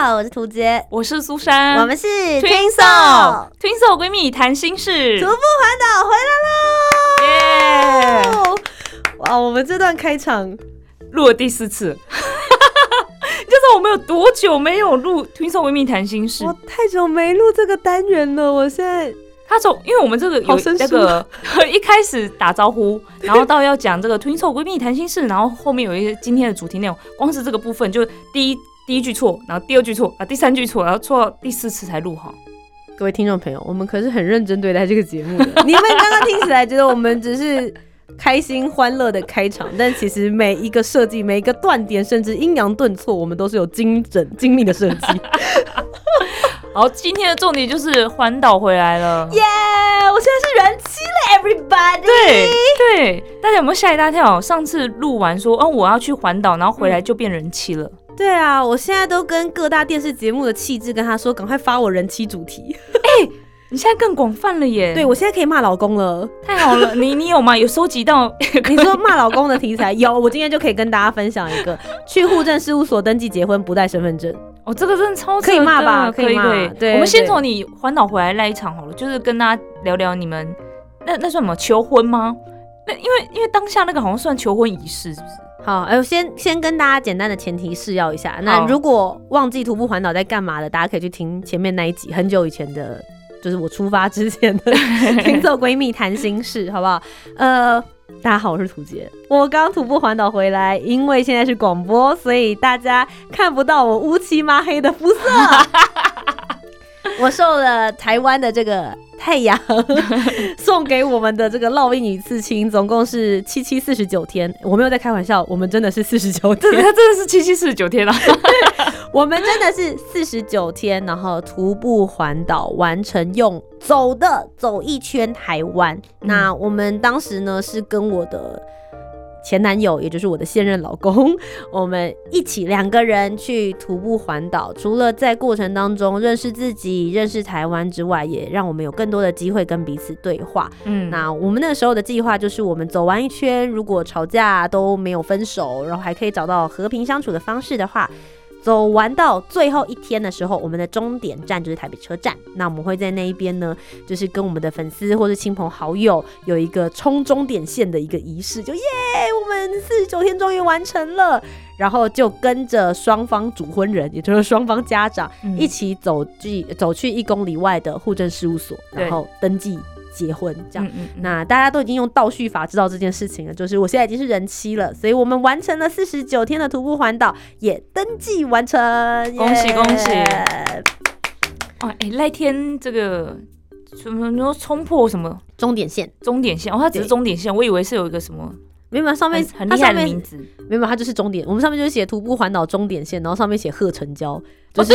好，我是涂杰，我是苏珊，我们是 Twinsol Twinsol 闺蜜谈心事，徒步环岛回来喽！哇，我们这段开场录了第四次，你知道我们有多久没有录 Twinsol 闺蜜谈心事？我太久没录这个单元了，我现在他从因为我们这个有那个 一开始打招呼，然后到要讲这个 Twinsol 闺蜜谈心事，然后后面有一些今天的主题内容，光是这个部分就第一。第一句错，然后第二句错啊，第三句错，然后错到第四次才录好。各位听众朋友，我们可是很认真对待这个节目的。你们刚刚听起来觉得我们只是开心欢乐的开场，但其实每一个设计、每一个断点，甚至阴阳顿挫，我们都是有精准精密的设计。好，今天的重点就是环岛回来了。耶！我现在是人妻了，everybody。对对，大家有没有吓一大跳？上次录完说，哦，我要去环岛，然后回来就变人妻了。对啊，我现在都跟各大电视节目的气质跟他说，赶快发我人妻主题。哎，你现在更广泛了耶！对我现在可以骂老公了，太好了。你你有吗？有收集到？你说骂老公的题材有，我今天就可以跟大家分享一个：去户政事务所登记结婚不带身份证。哦，这个真的超可以骂吧？可以可以。对，我们先从你环岛回来那一场好了，就是跟大家聊聊你们那那算什么求婚吗？那因为因为当下那个好像算求婚仪式，是不是？好，哎，先先跟大家简单的前提示要一下。那如果忘记徒步环岛在干嘛的，大家可以去听前面那一集，很久以前的，就是我出发之前的，听做闺蜜谈心事，好不好？呃，大家好，我是涂杰，我刚徒步环岛回来，因为现在是广播，所以大家看不到我乌漆抹黑的肤色。我受了台湾的这个。太阳送给我们的这个烙印与刺青，总共是七七四十九天。我没有在开玩笑，我们真的是四十九天，他真的是七七四十九天了。我们真的是四十九天，然后徒步环岛完成，用走的走一圈台湾。那我们当时呢是跟我的。前男友，也就是我的现任老公，我们一起两个人去徒步环岛。除了在过程当中认识自己、认识台湾之外，也让我们有更多的机会跟彼此对话。嗯，那我们那时候的计划就是，我们走完一圈，如果吵架都没有分手，然后还可以找到和平相处的方式的话。走完到最后一天的时候，我们的终点站就是台北车站。那我们会在那一边呢，就是跟我们的粉丝或者亲朋好友有一个冲终点线的一个仪式，就耶，我们四十九天终于完成了。然后就跟着双方主婚人，也就是双方家长一起走去走去一公里外的户政事务所，然后登记。结婚这样，那大家都已经用倒叙法知道这件事情了，就是我现在已经是人妻了，所以我们完成了四十九天的徒步环岛，也登记完成，恭喜恭喜！哦，哎，那天这个什么说冲破什么终点线？终点线哦，它只是终点线，我以为是有一个什么。没有，上面很厉害的名字。没有，它就是终点。我们上面就是写徒步环岛终点线，然后上面写贺成交，就是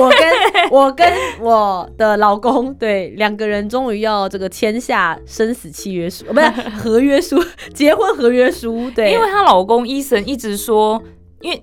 我跟我跟我的老公，对两个人终于要这个签下生死契约书，不是 合约书，结婚合约书。对，因为她老公医生一直说，因为。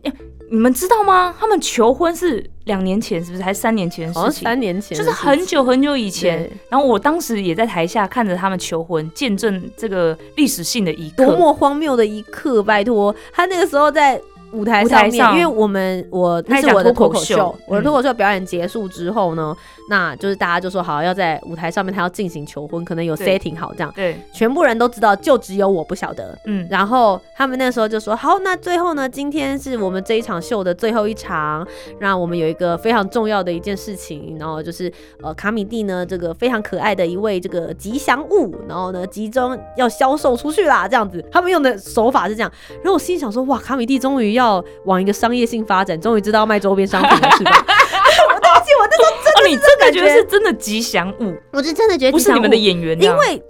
你们知道吗？他们求婚是两年前，是不是？还是三年前的事情？三年前，就是很久很久以前。然后我当时也在台下看着他们求婚，见证这个历史性的一刻。多么荒谬的一刻！拜托，他那个时候在。舞台上面，因为我们我那是我的脱口秀，我的脱口秀表演结束之后呢，那就是大家就说好要在舞台上面，他要进行求婚，可能有 setting 好这样，对，全部人都知道，就只有我不晓得，嗯，然后他们那时候就说好，那最后呢，今天是我们这一场秀的最后一场，那我们有一个非常重要的一件事情，然后就是呃卡米蒂呢这个非常可爱的一位这个吉祥物，然后呢集中要销售出去啦，这样子，他们用的手法是这样，然后我心想说哇，卡米蒂终于要。要往一个商业性发展，终于知道卖周边商品了，是吧？对不起，我那时候真的，你这感觉。是真的吉祥物，我是真的觉得不是你们的演员，因为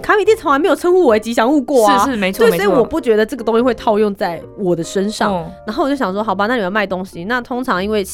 卡米蒂从来没有称呼我为吉祥物过啊，是是没错，所以我不觉得这个东西会套用在我的身上。然后我就想说，好吧，那你们卖东西，那通常因为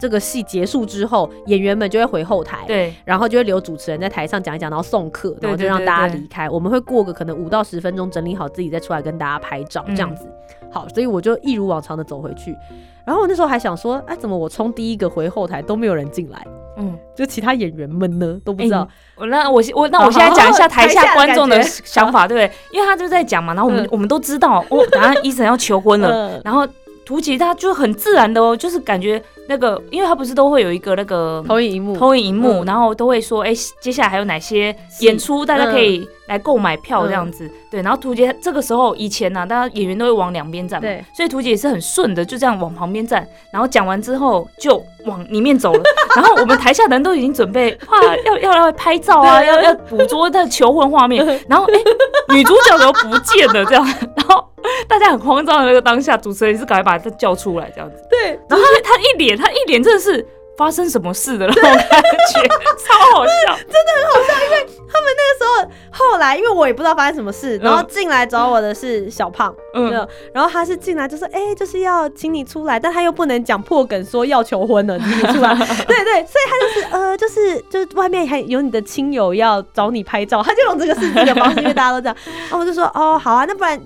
这个戏结束之后，演员们就会回后台，对，然后就会留主持人在台上讲一讲，然后送客，然后就让大家离开。我们会过个可能五到十分钟，整理好自己再出来跟大家拍照，这样子。好，所以我就一如往常的走回去。然后我那时候还想说，哎，怎么我冲第一个回后台都没有人进来？嗯，就其他演员们呢都不知道。我那我我那我现在讲一下台下观众的想法，对不对？因为他就在讲嘛，然后我们我们都知道，哦，等下医生要求婚了，然后。图奇他就很自然的哦，就是感觉那个，因为他不是都会有一个那个投影荧幕，投影荧幕，然后都会说，哎，接下来还有哪些演出，大家可以来购买票这样子。对，然后图杰这个时候以前呢，大家演员都会往两边站，对，所以图杰也是很顺的，就这样往旁边站，然后讲完之后就往里面走了。然后我们台下的人都已经准备哇，要要要拍照啊，要要捕捉他的求婚画面。然后哎，女主角怎么不见了，这样，然后。大家很慌张的那个当下，主持人是赶快把他叫出来，这样子。对，然后他一脸，他一脸真的是发生什么事的那种感觉，超好笑，真的很好笑。因为他们那个时候后来，因为我也不知道发生什么事，然后进来找我的是小胖，嗯，然后他是进来就说，哎，就是要请你出来，但他又不能讲破梗，说要求婚了，请你出来。对对，所以他就是呃，就是就是外面还有你的亲友要找你拍照，他就用这个事情的方式，因为大家都这样。然后我就说，哦，好啊，那不然。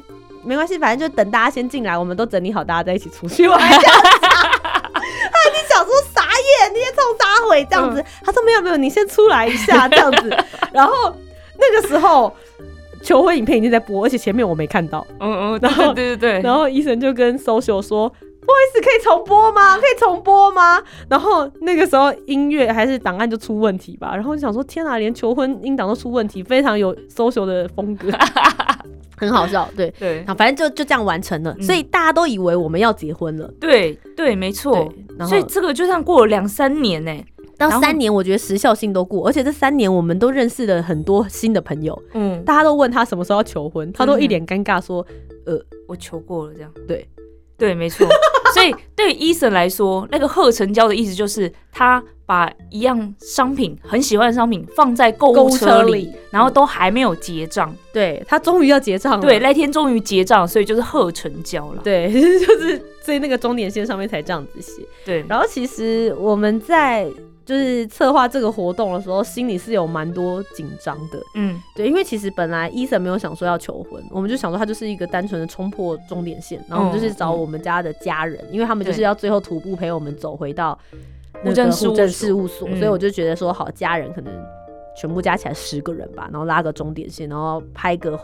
没关系，反正就等大家先进来，我们都整理好，大家再一起出去玩。他已经想说傻眼，你也冲杀回这样子。他说没有没有，你先出来一下这样子。然后那个时候求婚影片已经在播，而且前面我没看到。嗯嗯，然后对对对，然后医生就跟 social 说。不好意思，可以重播吗？可以重播吗？然后那个时候音乐还是档案就出问题吧。然后就想说，天哪，连求婚音档都出问题，非常有 social 的风格，很好笑。对 对，好，反正就就这样完成了。所以大家都以为我们要结婚了。对对，没错。所以这个就这样过了两三年呢。到三年，我觉得时效性都过，而且这三年我们都认识了很多新的朋友。嗯，大家都问他什么时候要求婚，他都一脸尴尬说：“呃，我求过了。”这样对。对，没错。所以对于伊森来说，那个贺成交的意思就是他把一样商品很喜欢的商品放在购物车里，然后都还没有结账。对他终于要结账了。对，那天终于结账，所以就是贺成交了。对，就是在那个终点线上面才这样子写。对，然后其实我们在。就是策划这个活动的时候，心里是有蛮多紧张的。嗯，对，因为其实本来伊森没有想说要求婚，我们就想说他就是一个单纯的冲破终点线，然后我们就是找我们家的家人，因为他们就是要最后徒步陪我们走回到户政事务所，所以我就觉得说好，家人可能。全部加起来十个人吧，然后拉个终点线，然后拍个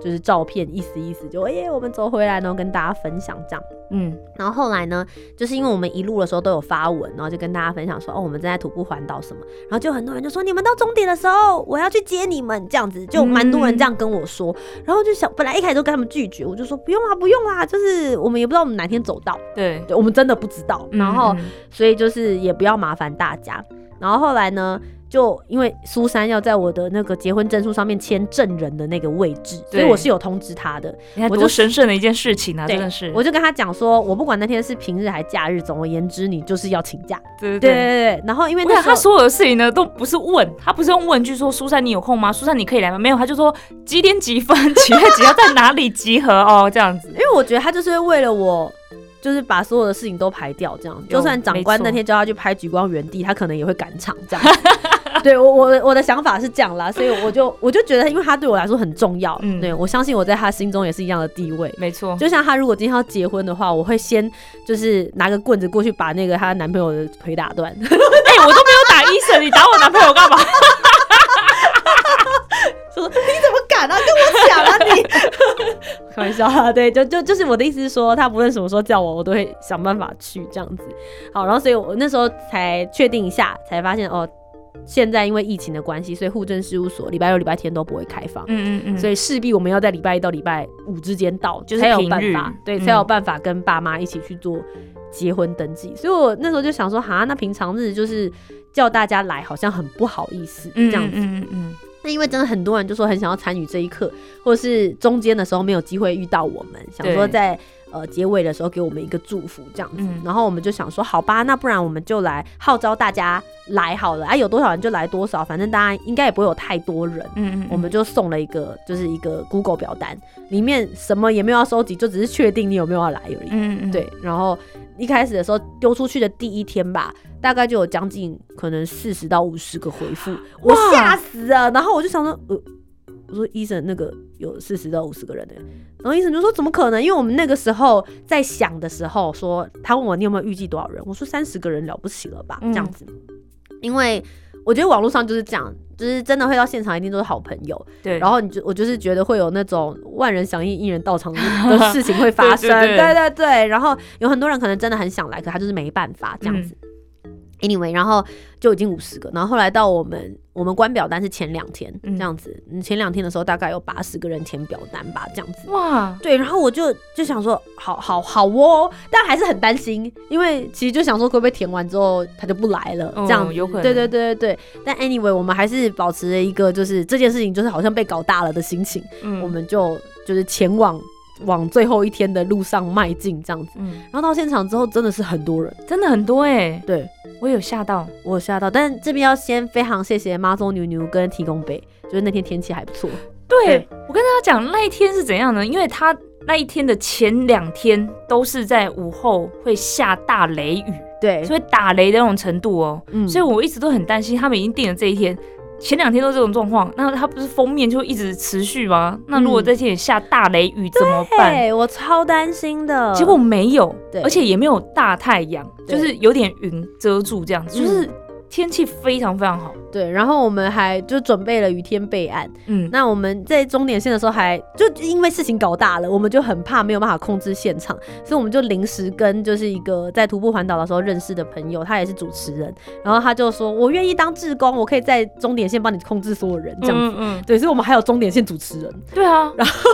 就是照片，意思意思就哎，我们走回来，然后跟大家分享这样。嗯，然后后来呢，就是因为我们一路的时候都有发文，然后就跟大家分享说，哦，我们正在徒步环岛什么，然后就很多人就说，你们到终点的时候，我要去接你们，这样子就蛮多人这样跟我说，然后就想本来一开始都跟他们拒绝，我就说不用啦，不用啦，就是我们也不知道我们哪天走到，对，我们真的不知道，然后所以就是也不要麻烦大家，然后后来呢？就因为苏珊要在我的那个结婚证书上面签证人的那个位置，所以我是有通知他的。我就神圣的一件事情啊，真的是。我就跟他讲说，我不管那天是平日还是假日，总而言之，你就是要请假。对对对对。然后因为那他所有的事情呢，都不是问他，不是用问句说苏珊你有空吗？苏珊你可以来吗？没有，他就说几点几分几月几号在哪里集合哦，这样子。因为我觉得他就是为了我。就是把所有的事情都排掉，这样就算长官那天叫他去拍举光原地，他可能也会赶场这样。对我我我的想法是这样啦，所以我就我就觉得，因为他对我来说很重要，嗯，对我相信我在他心中也是一样的地位，没错。就像他如果今天要结婚的话，我会先就是拿个棍子过去把那个她男朋友的腿打断。哎，我都没有打医生，你打我男朋友干嘛？说你怎么敢啊？跟我抢啊你！开玩笑啊，对，就就就是我的意思是说，他不论什么时候叫我，我都会想办法去这样子。好，然后所以我那时候才确定一下，才发现哦，现在因为疫情的关系，所以户政事务所礼拜六、礼拜天都不会开放。嗯嗯嗯。所以势必我们要在礼拜一到礼拜五之间到，就是才有办法，对，才有办法跟爸妈一起去做结婚登记。所以我那时候就想说，哈，那平常日就是叫大家来，好像很不好意思这样子。嗯嗯嗯。那因为真的很多人就说很想要参与这一刻，或者是中间的时候没有机会遇到我们，想说在呃结尾的时候给我们一个祝福这样子，然后我们就想说好吧，那不然我们就来号召大家来好了，啊有多少人就来多少，反正大家应该也不会有太多人，嗯嗯，我们就送了一个就是一个 Google 表单，里面什么也没有要收集，就只是确定你有没有要来而已，嗯嗯，对，然后一开始的时候丢出去的第一天吧，大概就有将近可能四十到五十个回复，我吓死了。然后我就想说，呃，我说医生那个有四十到五十个人的，然后医生就说怎么可能？因为我们那个时候在想的时候，说他问我你有没有预计多少人，我说三十个人了不起了吧，这样子，因为。我觉得网络上就是这样，就是真的会到现场，一定都是好朋友。对，然后你就我就是觉得会有那种万人响应、一人到场的 事情会发生。对对对，然后有很多人可能真的很想来，可他就是没办法这样子。Anyway，然后就已经五十个，然后后来到我们我们关表单是前两天这样子，前两天的时候大概有八十个人填表单吧，这样子。哇，对，然后我就就想说，好好好哦，但还是很担心，因为其实就想说会不会填完之后他就不来了，这样有可能。对对对对对，但 Anyway，我们还是保持了一个就是这件事情就是好像被搞大了的心情，我们就就是前往。往最后一天的路上迈进，这样子。嗯，然后到现场之后，真的是很多人，真的很多哎。对，我有吓到，我有吓到。但这边要先非常谢谢妈祖牛牛跟提供杯，就是那天天气还不错。对，我跟大家讲那一天是怎样呢？因为他那一天的前两天都是在午后会下大雷雨，对，所以打雷的那种程度哦。嗯，所以我一直都很担心，他们已经定了这一天。前两天都这种状况，那它不是封面就一直持续吗？那如果在这里下大雷雨怎么办？我超担心的。结果没有，而且也没有大太阳，就是有点云遮住这样子，就是。天气非常非常好，对，然后我们还就准备了雨天备案，嗯，那我们在终点线的时候还就因为事情搞大了，我们就很怕没有办法控制现场，所以我们就临时跟就是一个在徒步环岛的时候认识的朋友，他也是主持人，然后他就说我愿意当志工，我可以在终点线帮你控制所有人这样子，嗯，对，所以我们还有终点线主持人，对啊，然后。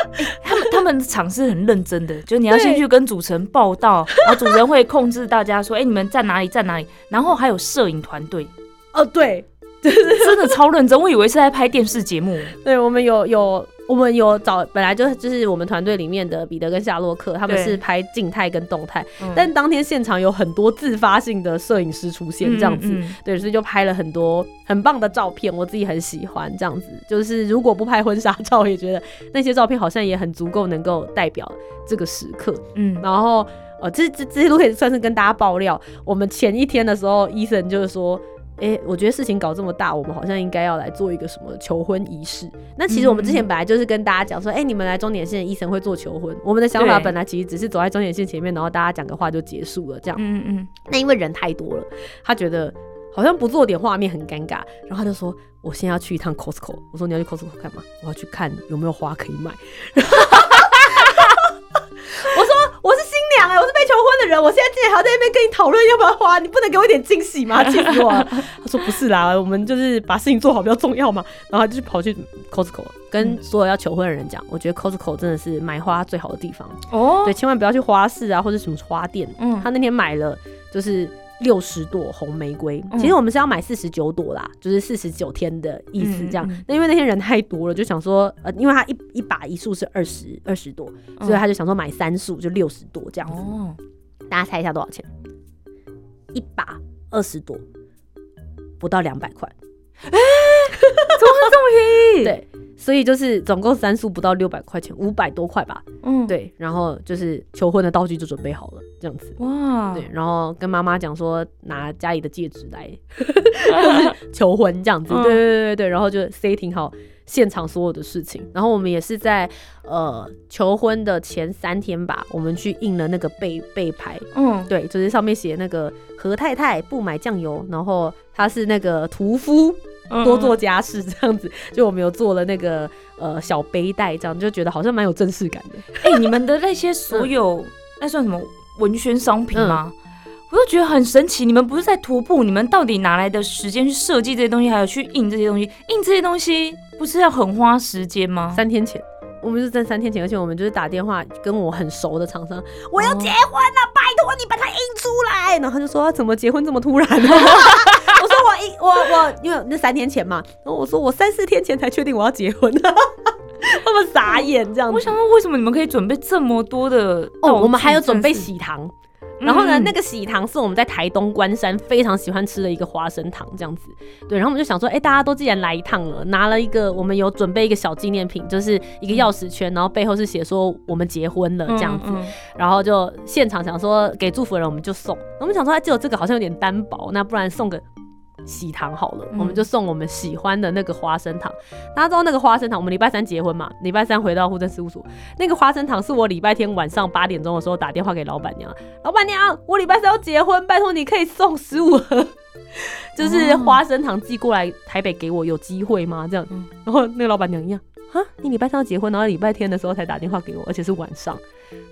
他们他们场是很认真的，就你要先去跟主持人报道，然后主持人会控制大家说，哎，你们在哪里，在哪里，然后还有摄影团队，哦，对，真的超认真，我以为是在拍电视节目，对我们有有。我们有找，本来就就是我们团队里面的彼得跟夏洛克，他们是拍静态跟动态，但当天现场有很多自发性的摄影师出现，这样子，对，所以就拍了很多很棒的照片，我自己很喜欢这样子。就是如果不拍婚纱照，也觉得那些照片好像也很足够能够代表这个时刻。嗯，然后呃，这这这些都可以算是跟大家爆料。我们前一天的时候，医生就是说。哎，我觉得事情搞这么大，我们好像应该要来做一个什么求婚仪式。那其实我们之前本来就是跟大家讲说，哎，你们来终点线，医生会做求婚。我们的想法本来其实只是走在终点线前面，然后大家讲个话就结束了这样。嗯嗯。那因为人太多了，他觉得好像不做点画面很尴尬，然后他就说：“我先要去一趟 Costco。”我说：“你要去 Costco 干嘛？”我要去看有没有花可以买。我 说我是被求婚的人，我现在竟然还要在那边跟你讨论要不要花，你不能给我一点惊喜吗？气死我了！他说不是啦，我们就是把事情做好比较重要嘛。然后就跑去 Costco 跟所有要求婚的人讲，我觉得 Costco 真的是买花最好的地方哦。对，千万不要去花市啊或者什么花店。嗯，他那天买了就是。六十朵红玫瑰，其实我们是要买四十九朵啦，就是四十九天的意思这样。那因为那天人太多了，就想说，呃，因为他一一把一束是二十二十朵，所以他就想说买三束就六十朵这样子。大家猜一下多少钱？一把二十朵，不到两百块。哎，怎么会这么便宜？对。所以就是总共三束不到六百块钱，五百多块吧。嗯，对，然后就是求婚的道具就准备好了，这样子。哇，对，然后跟妈妈讲说拿家里的戒指来 求婚，这样子。对对对对对，然后就 setting 好现场所有的事情。然后我们也是在呃求婚的前三天吧，我们去印了那个背背牌。嗯，对，就是上面写那个何太太不买酱油，然后他是那个屠夫。多做家事这样子，就我们有做了那个呃小背带，这样就觉得好像蛮有正式感的。哎，你们的那些所有那算什么文宣商品吗？我就觉得很神奇。你们不是在徒步，你们到底哪来的时间去设计这些东西，还有去印这些东西？印这些东西不是要很花时间吗？三天前。我们是在三天前，而且我们就是打电话跟我很熟的厂商，我要结婚了，拜托你把它印出来。然后他就说怎么结婚这么突然呢？我说我一我我因为那三天前嘛，然后我说我三四天前才确定我要结婚，他们傻眼这样。我想说为什么你们可以准备这么多的？哦，我们还有准备喜糖。然后呢，那个喜糖是我们在台东关山非常喜欢吃的一个花生糖，这样子。对，然后我们就想说，哎，大家都既然来一趟了，拿了一个，我们有准备一个小纪念品，就是一个钥匙圈，然后背后是写说我们结婚了这样子。然后就现场想说给祝福的人，我们就送。我们想说，哎，只有这个好像有点单薄，那不然送个。喜糖好了，我们就送我们喜欢的那个花生糖。大家知道那个花生糖，我们礼拜三结婚嘛，礼拜三回到户政事务所，那个花生糖是我礼拜天晚上八点钟的时候打电话给老板娘，老板娘，我礼拜三要结婚，拜托你可以送十五盒，就是花生糖寄过来台北给我，有机会吗？这样，然后那个老板娘一样。啊，你礼拜三要结婚，然后礼拜天的时候才打电话给我，而且是晚上。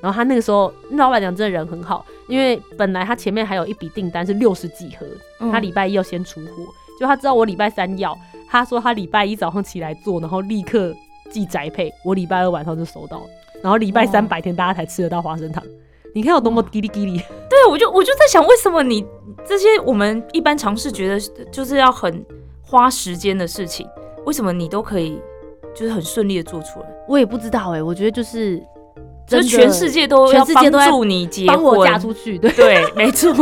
然后他那个时候，老板娘真的人很好，因为本来他前面还有一笔订单是六十几盒，他礼拜一要先出货，就他知道我礼拜三要，他说他礼拜一早上起来做，然后立刻寄宅配，我礼拜二晚上就收到，然后礼拜三白天大家才吃得到花生糖。你看有多么叽里叽里。对，我就我就在想，为什么你这些我们一般尝试觉得就是要很花时间的事情，为什么你都可以？就是很顺利的做出来，我也不知道哎，我觉得就是，就全世界都全世界都帮助你结婚，帮我嫁出去，对。对，没错，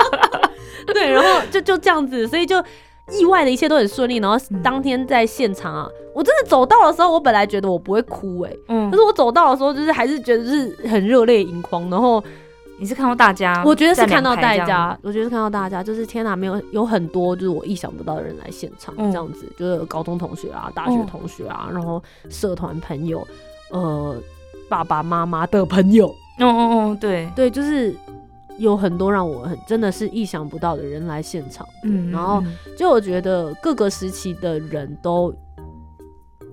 对，然后就就这样子，所以就意外的一切都很顺利，然后当天在现场啊，我真的走到的时候，我本来觉得我不会哭哎，嗯，可是我走到的时候，就是还是觉得是很热泪盈眶，然后。你是看到大家？我觉得是看到大家，我觉得是看到大家，就是天哪，没有有很多就是我意想不到的人来现场，这样子，就是高中同学啊、大学同学啊，然后社团朋友，呃，爸爸妈妈的朋友，哦哦哦，对。对，就是有很多让我很真的是意想不到的人来现场，嗯，然后就我觉得各个时期的人都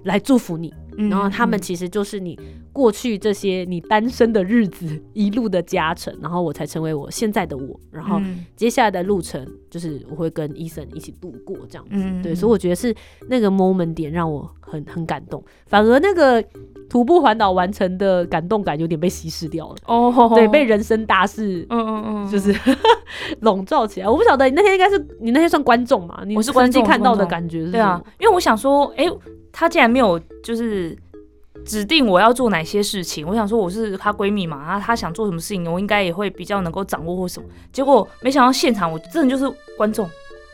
来祝福你。然后他们其实就是你过去这些你单身的日子一路的加成，然后我才成为我现在的我。然后接下来的路程就是我会跟伊森一起度过这样子。对，所以我觉得是那个 moment 点让我很很感动，反而那个徒步环岛完成的感动感有点被稀释掉了。哦，对，被人生大事，嗯嗯嗯，就是 笼罩起来。我不晓得你那天应该是你那天算观众嘛？我是观众看到的感觉是，对啊，因为我想说，哎。她竟然没有就是指定我要做哪些事情，我想说我是她闺蜜嘛，然后她想做什么事情，我应该也会比较能够掌握或什么。结果没想到现场我真的就是观众，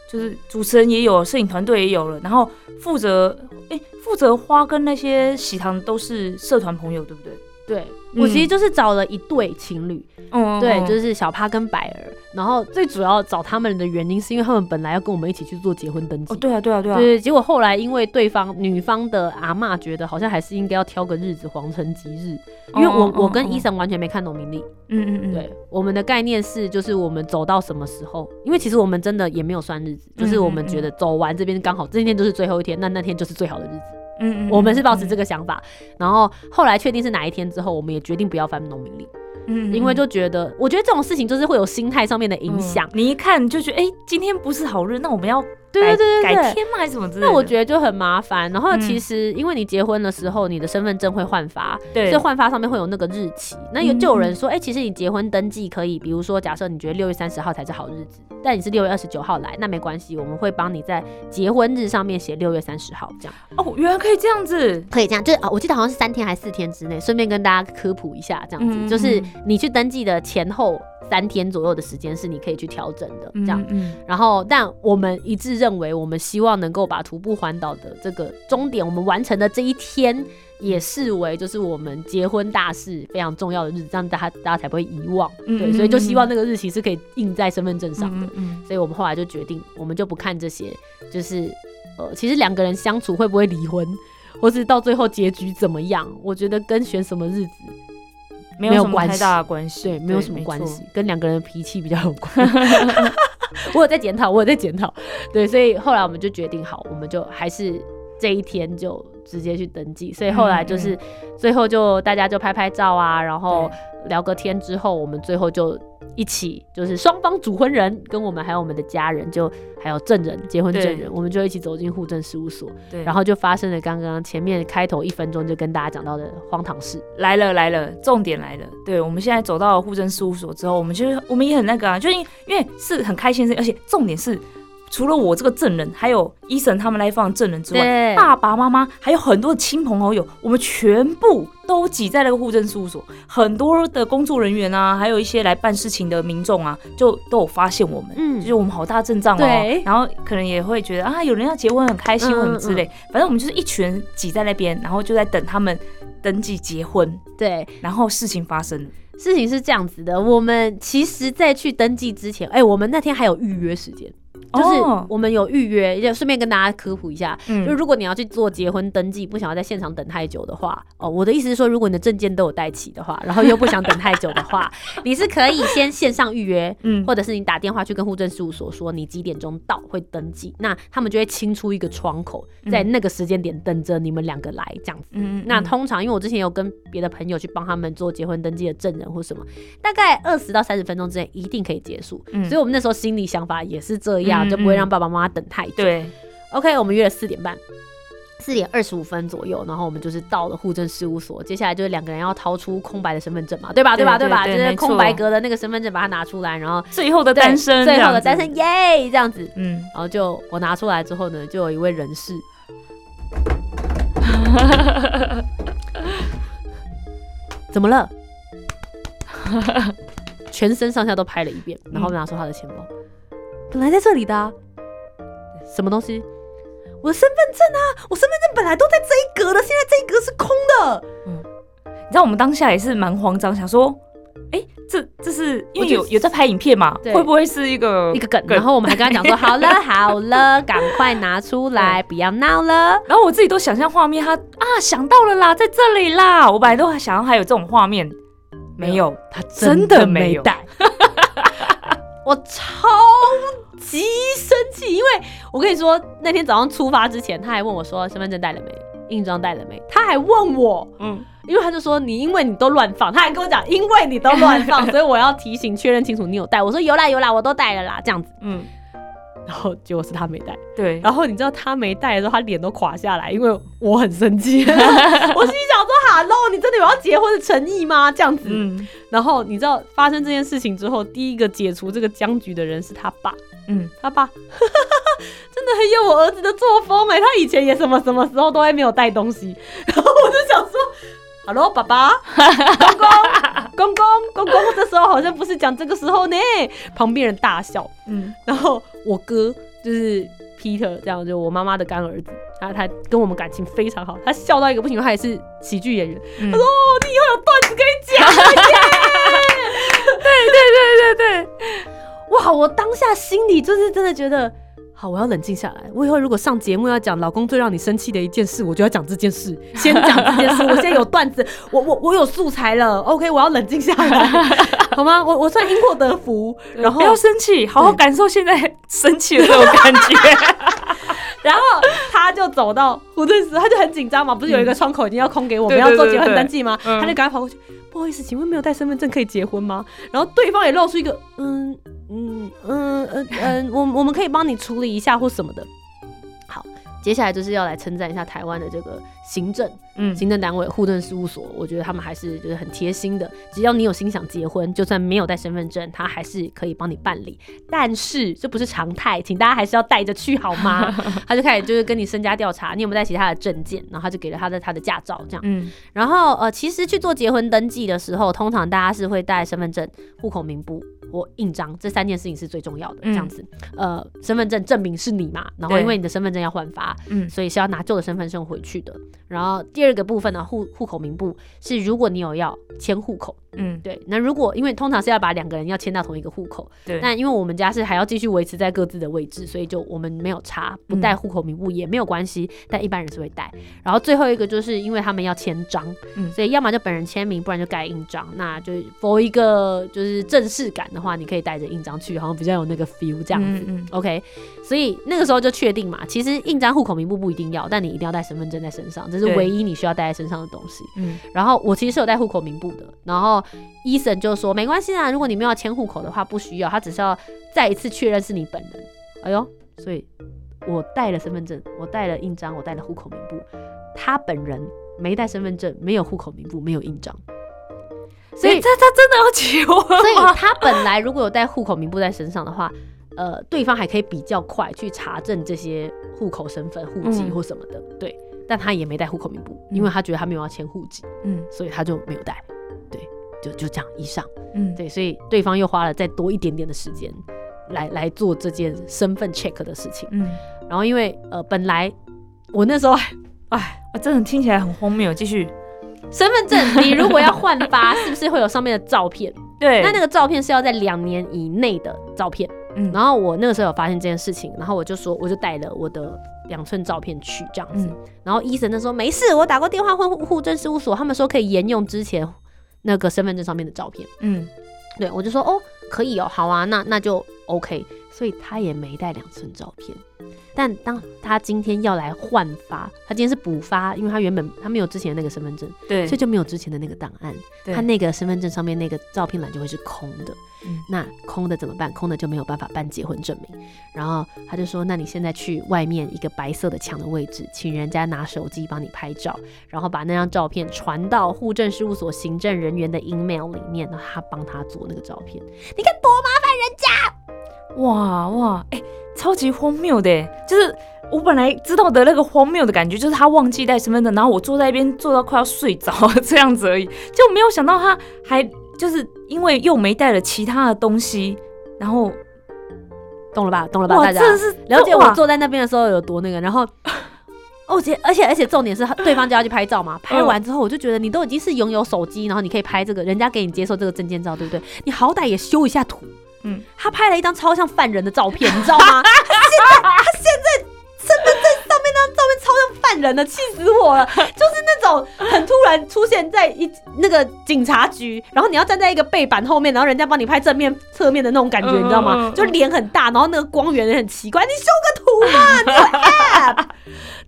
就是主持人也有，摄影团队也有了，然后负责哎负责花跟那些喜糖都是社团朋友，对不对？对。我其实就是找了一对情侣，嗯，对，就是小帕跟百儿。然后最主要找他们的原因，是因为他们本来要跟我们一起去做结婚登记。哦，对啊，对啊，对啊。对，结果后来因为对方女方的阿妈觉得好像还是应该要挑个日子，皇城吉日。因为我我跟医生完全没看懂明历。嗯嗯嗯。对，我们的概念是就是我们走到什么时候，因为其实我们真的也没有算日子，就是我们觉得走完这边刚好这天就是最后一天，那那天就是最好的日子。嗯，我们是保持这个想法，然后后来确定是哪一天之后，我们也决定不要翻农民历。嗯，因为就觉得，我觉得这种事情就是会有心态上面的影响。你一看就觉得，哎，今天不是好日，那我们要。对对对对改天嘛？还是什么之类的？那我觉得就很麻烦。然后其实因为你结婚的时候，你的身份证会换发，对，所以换发上面会有那个日期。那有就有人说，哎，其实你结婚登记可以，比如说假设你觉得六月三十号才是好日子，但你是六月二十九号来，那没关系，我们会帮你在结婚日上面写六月三十号这样。哦，原来可以这样子，可以这样，就是啊，我记得好像是三天还是四天之内，顺便跟大家科普一下，这样子，就是你去登记的前后。三天左右的时间是你可以去调整的，这样。然后，但我们一致认为，我们希望能够把徒步环岛的这个终点，我们完成的这一天，也视为就是我们结婚大事非常重要的日子，这样大家大家才不会遗忘。对，所以就希望那个日期是可以印在身份证上的。所以我们后来就决定，我们就不看这些，就是呃，其实两个人相处会不会离婚，或是到最后结局怎么样，我觉得跟选什么日子。没有太大的关系，对，没有什么关系，跟两个人的脾气比较有关。我有在检讨，我有在检讨，对，所以后来我们就决定好，我们就还是这一天就直接去登记。所以后来就是最后就大家就拍拍照啊，然后聊个天之后，我们最后就。一起就是双方主婚人跟我们还有我们的家人，就还有证人结婚证人，我们就一起走进户政事务所，对，然后就发生了刚刚前面开头一分钟就跟大家讲到的荒唐事，来了来了，重点来了，对，我们现在走到户政事务所之后，我们其实我们也很那个啊，就因因为是很开心，而且重点是除了我这个证人，还有医生他们来放证人之外，爸爸妈妈还有很多的亲朋好友，我们全部都挤在那个户政事务所。很多的工作人员啊，还有一些来办事情的民众啊，就都有发现我们，嗯就是我们好大阵仗哦。然后可能也会觉得啊，有人要结婚很开心嗯或什么之类。反正我们就是一群人挤在那边，然后就在等他们登记结婚，对，然后事情发生了。事情是这样子的，我们其实，在去登记之前，哎、我们那天还有预约时间，就是哦。我们有预约，也顺便跟大家科普一下，嗯。就如果你要去做结婚登记，不想要在现场等太久的话，哦，我的意思是说，如果你的证件都有带齐的话，然后又不想等太久的话，你是可以先线上预约，嗯。或者是你打电话去跟户政事务所说你几点钟到会登记，那他们就会清出一个窗口，在那个时间点等着你们两个来这样子。嗯。那通常，因为我之前有跟别的朋友去帮他们做结婚登记的证人或什么，大概二十到三十分钟之内一定可以结束。嗯。所以我们那时候心里想法也是这样，嗯就不会让爸爸妈妈等太久。对，OK，我们约了四点半。四点二十五分左右，然后我们就是到了户政事务所，接下来就是两个人要掏出空白的身份证嘛，对吧？对吧？对对吧？就是空白格的那个身份证，把它拿出来，然后最后的单身，最后的单身，耶，这样子，嗯，然后就我拿出来之后呢，就有一位人士，怎么了？全身上下都拍了一遍，然后拿出他的钱包，本来在这里的、啊，什么东西？我的身份证啊，我身份证本来都在这一格的，现在这一格是空的。嗯你知道我们当下也是蛮慌张，想说，哎、这这是因为我有有在拍影片嘛，会不会是一个一个梗，然后我们还跟他讲说，好了好了，赶快拿出来，不要闹了。然后我自己都想象画面，他啊想到了啦，在这里啦。我本来都想要还有这种画面，没有，他真的没有。带。我超级生气，因为我跟你说，那天早上出发之前，他还问我说身份证带了没，印章带了没，他还问我，嗯，因为他就说你因为你都乱放，他还跟我讲，因为你都乱放，所以我要提醒确认清楚你有带。我说有啦有啦，我都带了啦，这样子。嗯，然后结果是他没带，对，然后你知道他没带的时候，他脸都垮下来，因为我很生气。我心想说：“哈喽，你真的有要结婚的诚意吗？”这样子。嗯然后你知道发生这件事情之后，第一个解除这个僵局的人是他爸。嗯，他爸 真的很有我儿子的作风哎，他以前也什么什么时候都会没有带东西，然后我就想说。Hello，爸爸，公公，公公，公公，这时候好像不是讲这个时候呢。旁边人大笑，嗯，然后我哥就是 Peter，这样就我妈妈的干儿子，他他跟我们感情非常好，他笑到一个不行，他也是喜剧演员。嗯他说：“哦，你以后有段子可以讲了耶！”对对对对，哇，我当下心里就是真的觉得，好，我要冷静下来。我以后如果上节目要讲老公最让你生气的一件事，我就要讲这件事，先讲这件事。我现在有段子，我我我有素材了，OK，我要冷静下来，好吗？我我算因祸得福，然后不要生气，好好感受现在生气的那种感觉。然后他就走到胡政司，他就很紧张嘛，不是有一个窗口已经要空给我们对对要做结婚登记吗？嗯他就赶快跑过去，不好意思，请问没有带身份证可以结婚吗？然后对方也露出一个嗯嗯嗯嗯嗯，我我们可以帮你处理一下或什么的。好，接下来就是要来称赞一下台湾的这个行政嗯行政单位户政事务所，我觉得他们还是就是很贴心的，只要你有心想结婚，就算没有带身份证，他还是可以帮你办理。但是这不是常态，请大家还是要带着去好吗？他就开始就是跟你身家调查，你有没有带其他的证件，然后他就给了他的他的驾照这样。嗯然后呃，其实去做结婚登记的时候，通常大家是会带身份证、户口名簿或印章这三件事情是最重要的。这样子，呃，身份证证明是你嘛，然后因为你的身份证要换发，嗯所以是要拿旧的身份证回去的。然后第二个部分呢，户户口名簿是如果你有要迁户口，嗯，对，那如果因为通常是要把两个人要迁到同一个户口，对，那因为我们家是还要继续维持在各自的位置，所以就我们没有查，不带户口名簿也没有关系，但一般人是会带。然后最后一个就是因为他们要签章，嗯所以要么就本人签名，不然就盖印章。那就 for 一个就是正式感的话，你可以带着印章去，好像比较有那个 feel 这样子。嗯嗯 OK，所以那个时候就确定嘛，其实印章、户口名簿不一定要，但你一定要带身份证在身上，这是唯一你需要带在身上的东西。嗯然后我其实是有带户口名簿的，然后医生就说没关系啊，如果你没有迁户口的话，不需要，他只是要再一次确认是你本人。哎呦，所以我带了身份证，我带了印章，我带了户口名簿，他本人没带身份证，没有户口名簿，没有印章，所以他他真的要结婚所以？他本来如果有带户口名簿在身上的话，呃，对方还可以比较快去查证这些户口身份、户籍或什么的，对。但他也没带户口名簿，因为他觉得他没有要迁户籍，嗯，所以他就没有带。对，就就这样以上，嗯，对，所以对方又花了再多一点点的时间来来做这件身份 check 的事情，嗯。然后因为呃，本来我那时候，哎，我真的听起来很荒谬。继续，身份证你如果要换发，是不是会有上面的照片？对，那那个照片是要在两年以内的照片。嗯，然后我那个时候有发现这件事情，然后我就说，我就带了我的两寸照片去这样子。然后医生那时候没事，我打过电话问户政事务所，他们说可以沿用之前那个身份证上面的照片。嗯，对我就说哦，可以哦，好啊，那那就 OK。所以他也没带两寸照片。但当他今天要来换发，他今天是补发，因为他原本他没有之前的那个身份证，对，所以就没有之前的那个档案，他那个身份证上面那个照片栏就会是空的。那空的怎么办？空的就没有办法办结婚证明。然后他就说：“那你现在去外面一个白色的墙的位置，请人家拿手机帮你拍照，然后把那张照片传到户政事务所行政人员的 email 里面，然后他帮他做那个照片。你看多麻烦人家！哇哇，哎。”超级荒谬的，就是我本来知道的那个荒谬的感觉，就是他忘记带身份证，然后我坐在一边坐到快要睡着这样子而已，就没有想到他还就是因为又没带了其他的东西，然后懂了吧？懂了吧？大家是了解我坐在那边的时候有多那个，然后而且而且而且重点是对方就要去拍照嘛，拍完之后我就觉得你都已经是拥有手机，然后你可以拍这个，人家给你接受这个证件照，对不对？你好歹也修一下图。嗯，他拍了一张超像犯人的照片，你知道吗？现在他现在身份证上面那张照片超像犯人的，气死我了！就是那种很突然出现在一那个警察局，然后你要站在一个背板后面，然后人家帮你拍正面、侧面的那种感觉，你知道吗？就脸很大，然后那个光源也很奇怪，你修个图嘛，你有 app。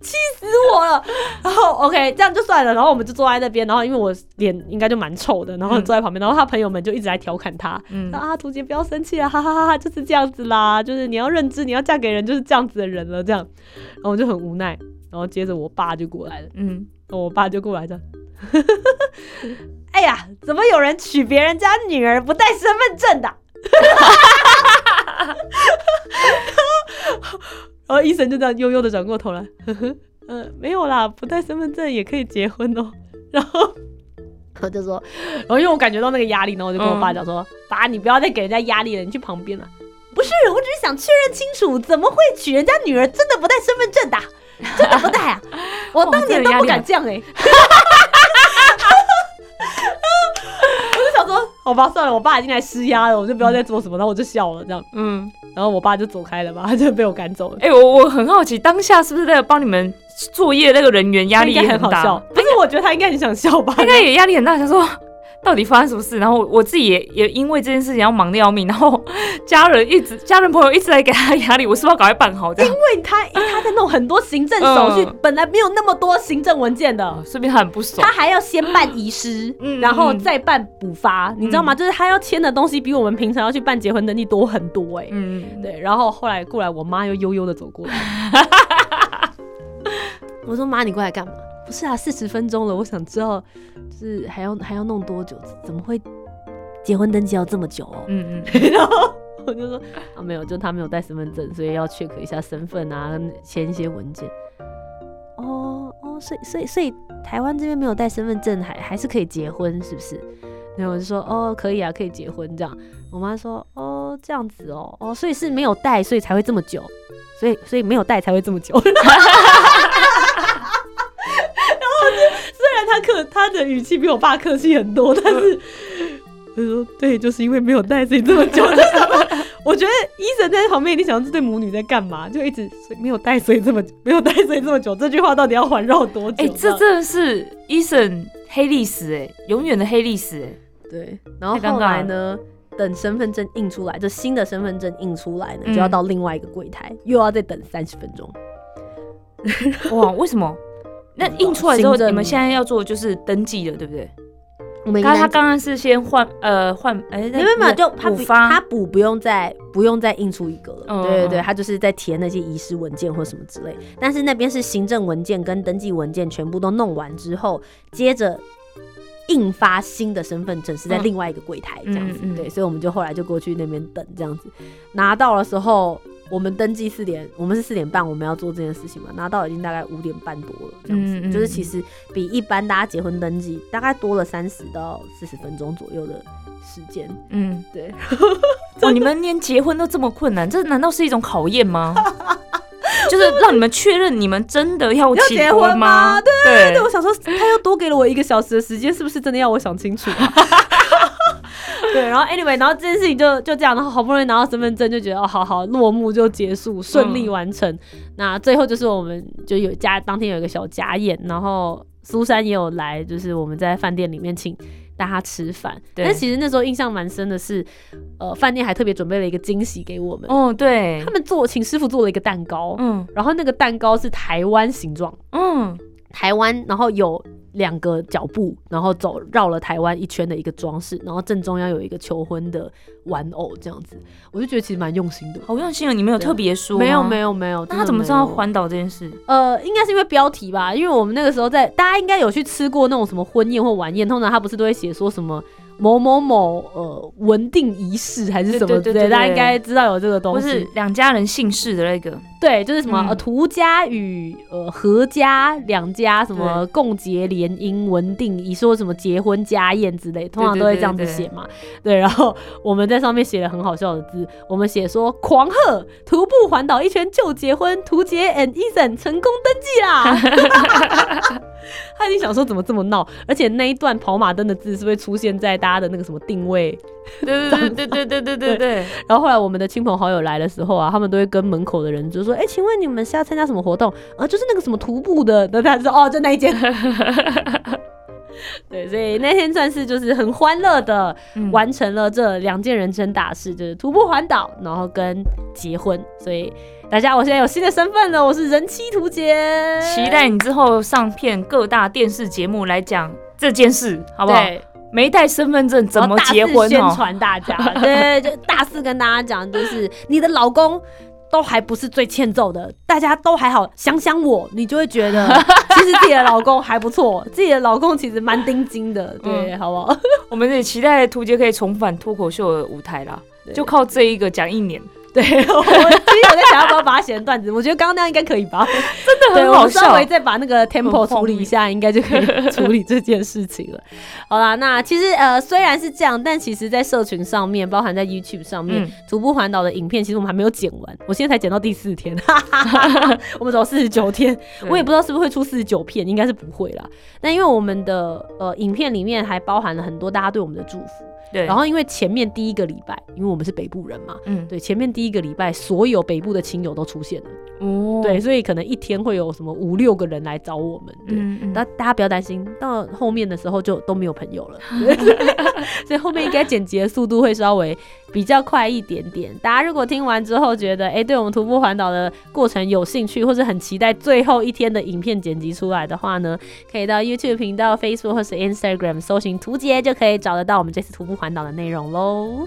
气死我了！然后 OK，这样就算了。然后我们就坐在那边，然后因为我脸应该就蛮臭的，然后坐在旁边。然后他朋友们就一直在调侃他，说啊，图姐不要生气啊，哈哈哈哈，就是这样子啦，就是你要认知，你要嫁给人就是这样子的人了，这样。然后我就很无奈。然后接着我爸就过来了，嗯，我爸就过来的，哎呀，怎么有人娶别人家女儿不带身份证的？然后 医生就这样悠悠的转过头来，呵呵，嗯，没有啦，不带身份证也可以结婚哦。然后我就说，然后因为我感觉到那个压力，然后我就跟我爸讲说：“爸，你不要再给人家压力了，你去旁边了。”不是，我只是想确认清楚，怎么会娶人家女儿真的不带身份证的？真的不带啊？我当年都不敢这样 哎。好吧，算了，我爸已经来施压了，我就不要再做什么，然后我就笑了，这样，嗯，然后我爸就走开了吧，他就被我赶走了。哎，我我很好奇，当下是不是在帮你们作业那个人员压力也很大？不是，我觉得他应该很想笑吧，应该也压力很大，想说。到底发生什么事？然后我自己也也因为这件事情要忙得要命，然后 家人一直家人朋友一直在给他压力，我是不是要赶快办好？因为他他在弄很多行政手续，本来没有那么多行政文件的，说明他很不爽。他还要先办遗失，然后再办补发，你知道吗？就是他要签的东西比我们平常要去办结婚登记多很多哎。嗯，对。然后后来过来，我妈又悠悠的走过来，我说妈，你过来干嘛？不是啊，四十分钟了，我想知道，就是还要还要弄多久？怎么会结婚登记要这么久哦？嗯嗯，然后我就说啊，没有，就他没有带身份证，所以要 check 一下身份啊，签一些文件。哦哦，所以所以所以台湾这边没有带身份证，还还是可以结婚，是不是？然后我就说哦，可以啊，可以结婚这样。我妈说哦，这样子哦哦，所以是没有带，所以才会这么久，所以所以没有带才会这么久。他客他的语气比我爸客气很多，但是他说对，就是因为没有带，所以这么久。我觉得医生在旁边一定想这对母女在干嘛，就一直没有带，所以这么没有带，所以这么久。这句话到底要环绕多久？哎，这真的是医生黑历史哎，永远的黑历史哎。对，然后后来呢，等身份证印出来，这新的身份证印出来呢，就要到另外一个柜台，又要再等三十分钟。哇，为什么？那印出来之后，你们现在要做就是登记了，对不对？我们他他刚刚是先换呃换哎，没有没有，就补发，他补不用再不用再印出一个了。对对对，他就是在填那些遗失文件或什么之类。但是那边是行政文件跟登记文件全部都弄完之后，接着印发新的身份证是在另外一个柜台这样子，对，所以我们就后来就过去那边等这样子，拿到的时候。我们登记四点，我们是四点半我们要做这件事情嘛，拿到已经大概五点半多了，这样子，就是其实比一般大家结婚登记大概多了三十到四十分钟左右的时间。嗯，对。哦，你们连结婚都这么困难，这难道是一种考验吗？就是让你们确认你们真的要结婚吗？对对对，我想说他又多给了我一个小时的时间，是不是真的要我想清楚？对，然后 anyway，然后这件事情就就这样，然后好不容易拿到身份证，就觉得哦，好好落幕就结束，顺利完成。那最后就是我们就有家当天有一个小家宴，然后苏珊也有来，就是我们在饭店里面请大家吃饭。但其实那时候印象蛮深的是，呃，饭店还特别准备了一个惊喜给我们。哦，对，他们做请师傅做了一个蛋糕，嗯，然后那个蛋糕是台湾形状，嗯，台湾，然后有。两个脚步，然后走绕了台湾一圈的一个装饰，然后正中央有一个求婚的玩偶，这样子，我就觉得其实蛮用心的。好用心啊！你没有特别说？没有，没有，没有。那他怎么知道环岛这件事？呃，应该是因为标题吧，因为我们那个时候在，大家应该有去吃过那种什么婚宴或晚宴，通常他不是都会写说什么。某某某呃，文定仪式还是什么之类，大家应该知道有这个东西。是两家人姓氏的那个。对，就是什么呃，涂家与呃何家两家什么共结联姻文定仪，说什么结婚家宴之类，通常都会这样子写嘛。对，然后我们在上面写了很好笑的字，我们写说狂贺徒步环岛一圈就结婚，涂杰 and Ethan 成功登记啦。他已经想说怎么这么闹，而且那一段跑马灯的字是会出现在大家的那个什么定位？对对对对对对对 对。然后后来我们的亲朋好友来的时候啊，他们都会跟门口的人就说：“哎，请问你们是要参加什么活动？啊，就是那个什么徒步的。”那他说：“哦，就那一间。”对，所以那天算是就是很欢乐的完成了这两件人生大事，就是徒步环岛，然后跟结婚。所以。大家，我现在有新的身份了，我是人妻图杰，期待你之后上片各大电视节目来讲这件事，好不好？没带身份证怎么结婚？宣传大家，对，就大肆跟大家讲，就是你的老公都还不是最欠揍的，大家都还好，想想我，你就会觉得 其实自己的老公还不错，自己的老公其实蛮钉金的，对，好不好？我们也期待图杰可以重返脱口秀的舞台啦，就靠这一个讲一年。对，我其实我在想要不要把它写成段子，我觉得刚刚那样应该可以吧，真的很好笑。稍微再把那个 tempo 处理一下，应该就可以处理这件事情了。好啦，那其实呃虽然是这样，但其实在社群上面，包含在 YouTube 上面，徒步环岛的影片，其实我们还没有剪完，我现在才剪到第四天，我们走四十九天，我也不知道是不是会出四十九片，应该是不会啦。那因为我们的呃影片里面还包含了很多大家对我们的祝福。对，然后因为前面第一个礼拜，因为我们是北部人嘛，嗯，对，前面第一个礼拜，所有北部的亲友都出现了，哦，对，所以可能一天会有什么五六个人来找我们，对，大大家不要担心，到后面的时候就都没有朋友了，所以后面应该剪辑的速度会稍微比较快一点点。大家如果听完之后觉得，哎，对我们徒步环岛的过程有兴趣，或者很期待最后一天的影片剪辑出来的话呢，可以到 YouTube 频道、Facebook 或是 Instagram 搜寻图杰，就可以找得到我们这次徒步。环岛的内容喽。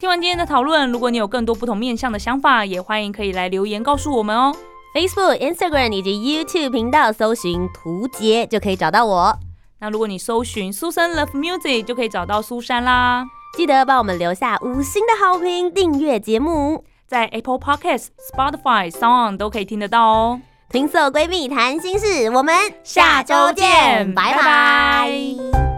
听完今天的讨论，如果你有更多不同面向的想法，也欢迎可以来留言告诉我们哦。Facebook、Instagram 以及 YouTube 频道搜寻“图杰”就可以找到我。那如果你搜寻“苏珊 Love Music”，就可以找到苏珊啦。记得帮我们留下五星的好评，订阅节目，在 Apple Podcast、Spotify、Sound 都可以听得到哦。听色闺蜜谈心事，我们下周见，拜拜。